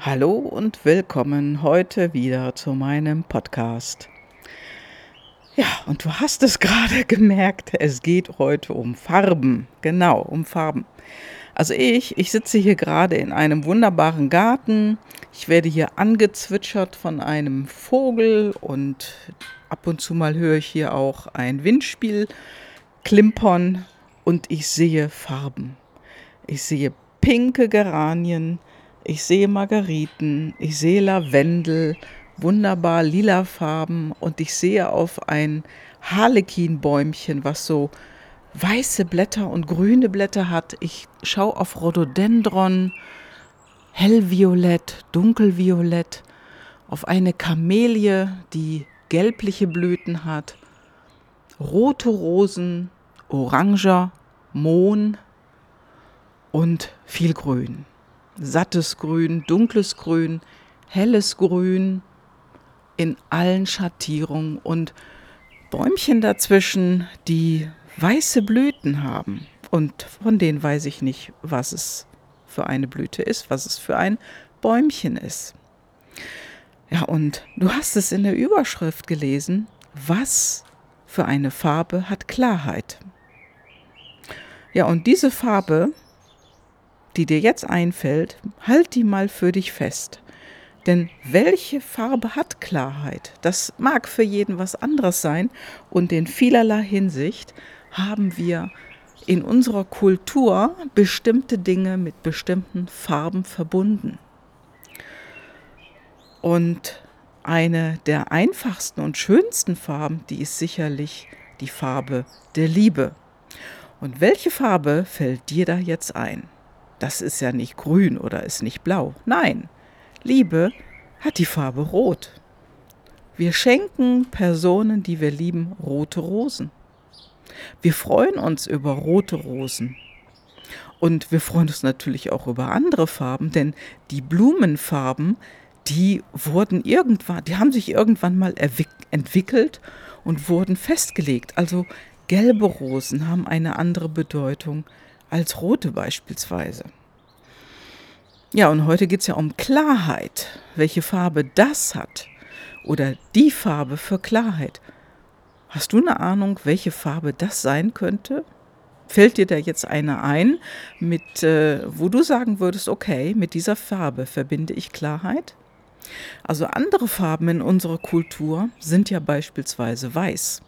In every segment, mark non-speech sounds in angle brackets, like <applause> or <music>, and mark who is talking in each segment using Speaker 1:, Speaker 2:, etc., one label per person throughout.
Speaker 1: Hallo und willkommen heute wieder zu meinem Podcast. Ja, und du hast es gerade gemerkt, es geht heute um Farben. Genau, um Farben. Also ich, ich sitze hier gerade in einem wunderbaren Garten. Ich werde hier angezwitschert von einem Vogel und ab und zu mal höre ich hier auch ein Windspiel klimpern und ich sehe Farben. Ich sehe pinke Geranien, ich sehe Margeriten, ich sehe Lavendel, wunderbar lila Farben und ich sehe auf ein Harlekinbäumchen, was so weiße Blätter und grüne Blätter hat. Ich schaue auf Rhododendron, hellviolett, dunkelviolett, auf eine Kamelie, die gelbliche Blüten hat, rote Rosen, oranger Mohn und viel Grün sattes Grün, dunkles Grün, helles Grün in allen Schattierungen und Bäumchen dazwischen, die weiße Blüten haben. Und von denen weiß ich nicht, was es für eine Blüte ist, was es für ein Bäumchen ist. Ja, und du hast es in der Überschrift gelesen, was für eine Farbe hat Klarheit. Ja, und diese Farbe die dir jetzt einfällt, halt die mal für dich fest. Denn welche Farbe hat Klarheit? Das mag für jeden was anderes sein und in vielerlei Hinsicht haben wir in unserer Kultur bestimmte Dinge mit bestimmten Farben verbunden. Und eine der einfachsten und schönsten Farben, die ist sicherlich die Farbe der Liebe. Und welche Farbe fällt dir da jetzt ein? Das ist ja nicht grün oder ist nicht blau. Nein, Liebe hat die Farbe rot. Wir schenken Personen, die wir lieben, rote Rosen. Wir freuen uns über rote Rosen. Und wir freuen uns natürlich auch über andere Farben, denn die Blumenfarben, die wurden irgendwann, die haben sich irgendwann mal entwickelt und wurden festgelegt. Also gelbe Rosen haben eine andere Bedeutung als rote beispielsweise. Ja, und heute geht es ja um Klarheit, welche Farbe das hat oder die Farbe für Klarheit. Hast du eine Ahnung, welche Farbe das sein könnte? Fällt dir da jetzt eine ein, mit, äh, wo du sagen würdest, okay, mit dieser Farbe verbinde ich Klarheit? Also andere Farben in unserer Kultur sind ja beispielsweise weiß.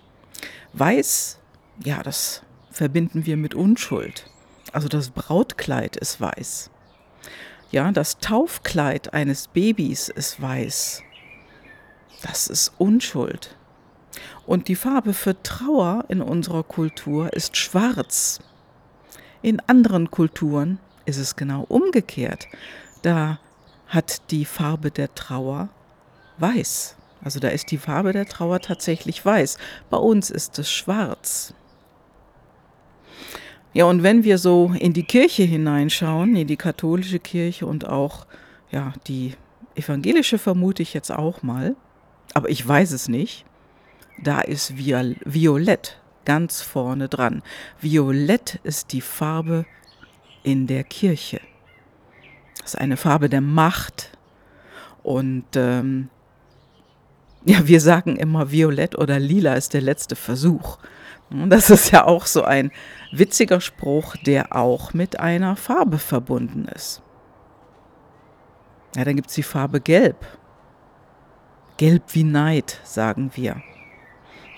Speaker 1: Weiß, ja, das verbinden wir mit Unschuld. Also das Brautkleid ist weiß. Ja, das Taufkleid eines Babys ist weiß. Das ist Unschuld. Und die Farbe für Trauer in unserer Kultur ist schwarz. In anderen Kulturen ist es genau umgekehrt. Da hat die Farbe der Trauer weiß. Also da ist die Farbe der Trauer tatsächlich weiß. Bei uns ist es schwarz. Ja, und wenn wir so in die Kirche hineinschauen, in die katholische Kirche und auch ja, die evangelische vermute ich jetzt auch mal, aber ich weiß es nicht, da ist Violett ganz vorne dran. Violett ist die Farbe in der Kirche. Das ist eine Farbe der Macht. Und ähm, ja, wir sagen immer, Violett oder Lila ist der letzte Versuch. Das ist ja auch so ein witziger Spruch, der auch mit einer Farbe verbunden ist. Ja, dann gibt es die Farbe Gelb. Gelb wie Neid, sagen wir.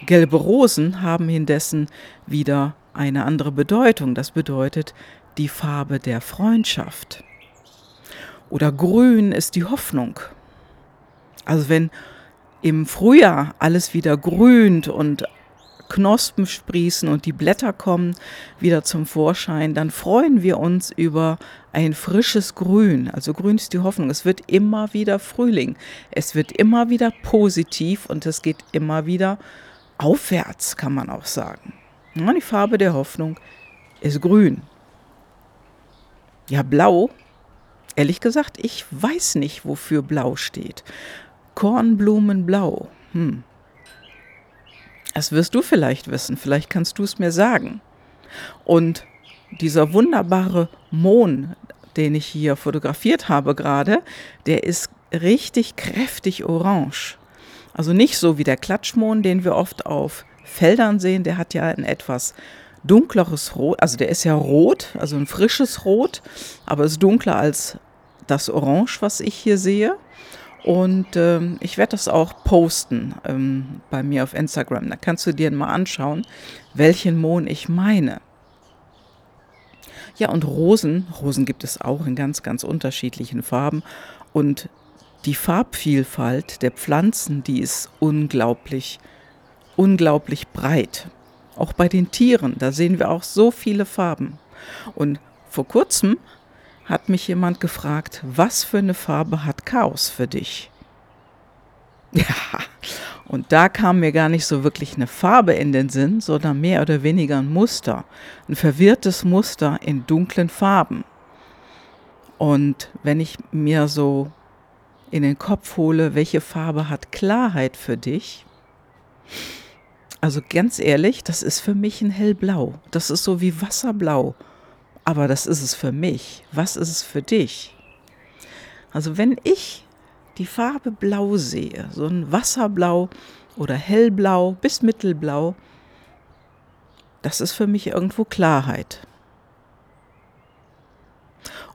Speaker 1: Gelbe Rosen haben indessen wieder eine andere Bedeutung. Das bedeutet die Farbe der Freundschaft. Oder grün ist die Hoffnung. Also wenn im Frühjahr alles wieder grünt und Knospen sprießen und die Blätter kommen wieder zum Vorschein, dann freuen wir uns über ein frisches Grün. Also grün ist die Hoffnung. Es wird immer wieder Frühling. Es wird immer wieder positiv und es geht immer wieder aufwärts, kann man auch sagen. Ja, die Farbe der Hoffnung ist grün. Ja, blau. Ehrlich gesagt, ich weiß nicht, wofür blau steht. Kornblumenblau. Hm. Das wirst du vielleicht wissen, vielleicht kannst du es mir sagen. Und dieser wunderbare Mohn, den ich hier fotografiert habe gerade, der ist richtig kräftig orange. Also nicht so wie der Klatschmohn, den wir oft auf Feldern sehen, der hat ja ein etwas dunkleres Rot, also der ist ja rot, also ein frisches Rot, aber ist dunkler als das Orange, was ich hier sehe. Und ähm, ich werde das auch posten ähm, bei mir auf Instagram. Da kannst du dir mal anschauen, welchen Mohn ich meine. Ja, und Rosen, Rosen gibt es auch in ganz, ganz unterschiedlichen Farben. Und die Farbvielfalt der Pflanzen, die ist unglaublich, unglaublich breit. Auch bei den Tieren, da sehen wir auch so viele Farben. Und vor kurzem hat mich jemand gefragt, was für eine Farbe hat Chaos für dich? <laughs> Ja, und da kam mir gar nicht so wirklich eine Farbe in den Sinn, sondern mehr oder weniger ein Muster, ein verwirrtes Muster in dunklen Farben. Und wenn ich mir so in den Kopf hole, welche Farbe hat Klarheit für dich? Also ganz ehrlich, das ist für mich ein hellblau. Das ist so wie Wasserblau aber das ist es für mich. Was ist es für dich? Also wenn ich die Farbe Blau sehe, so ein Wasserblau oder hellblau bis mittelblau, das ist für mich irgendwo Klarheit.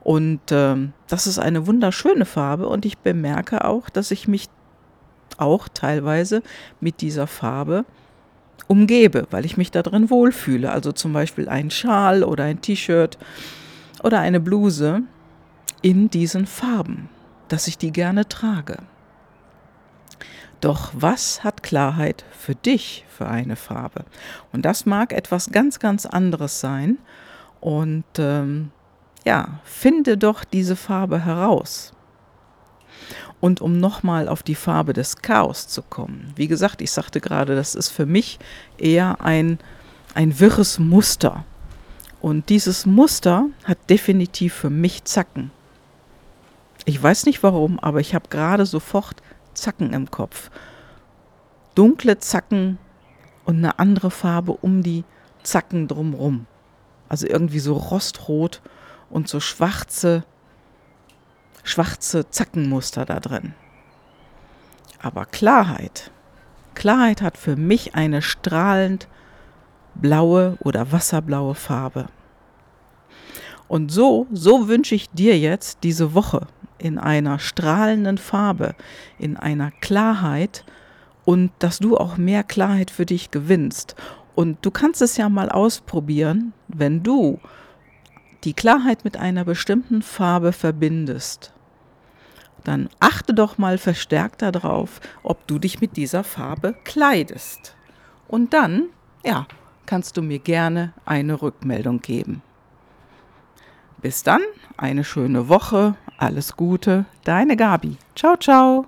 Speaker 1: Und ähm, das ist eine wunderschöne Farbe und ich bemerke auch, dass ich mich auch teilweise mit dieser Farbe umgebe, weil ich mich da drin wohlfühle. Also zum Beispiel ein Schal oder ein T-Shirt oder eine Bluse in diesen Farben, dass ich die gerne trage. Doch was hat Klarheit für dich für eine Farbe? Und das mag etwas ganz, ganz anderes sein. Und ähm, ja, finde doch diese Farbe heraus. Und um nochmal auf die Farbe des Chaos zu kommen. Wie gesagt, ich sagte gerade, das ist für mich eher ein, ein wirres Muster. Und dieses Muster hat definitiv für mich Zacken. Ich weiß nicht warum, aber ich habe gerade sofort Zacken im Kopf. Dunkle Zacken und eine andere Farbe um die Zacken drumrum. Also irgendwie so rostrot und so schwarze schwarze Zackenmuster da drin. Aber Klarheit, Klarheit hat für mich eine strahlend blaue oder wasserblaue Farbe. Und so, so wünsche ich dir jetzt diese Woche in einer strahlenden Farbe, in einer Klarheit und dass du auch mehr Klarheit für dich gewinnst. Und du kannst es ja mal ausprobieren, wenn du die Klarheit mit einer bestimmten Farbe verbindest dann achte doch mal verstärkt darauf, ob du dich mit dieser Farbe kleidest. Und dann, ja, kannst du mir gerne eine Rückmeldung geben. Bis dann, eine schöne Woche, alles Gute, deine Gabi. Ciao, ciao.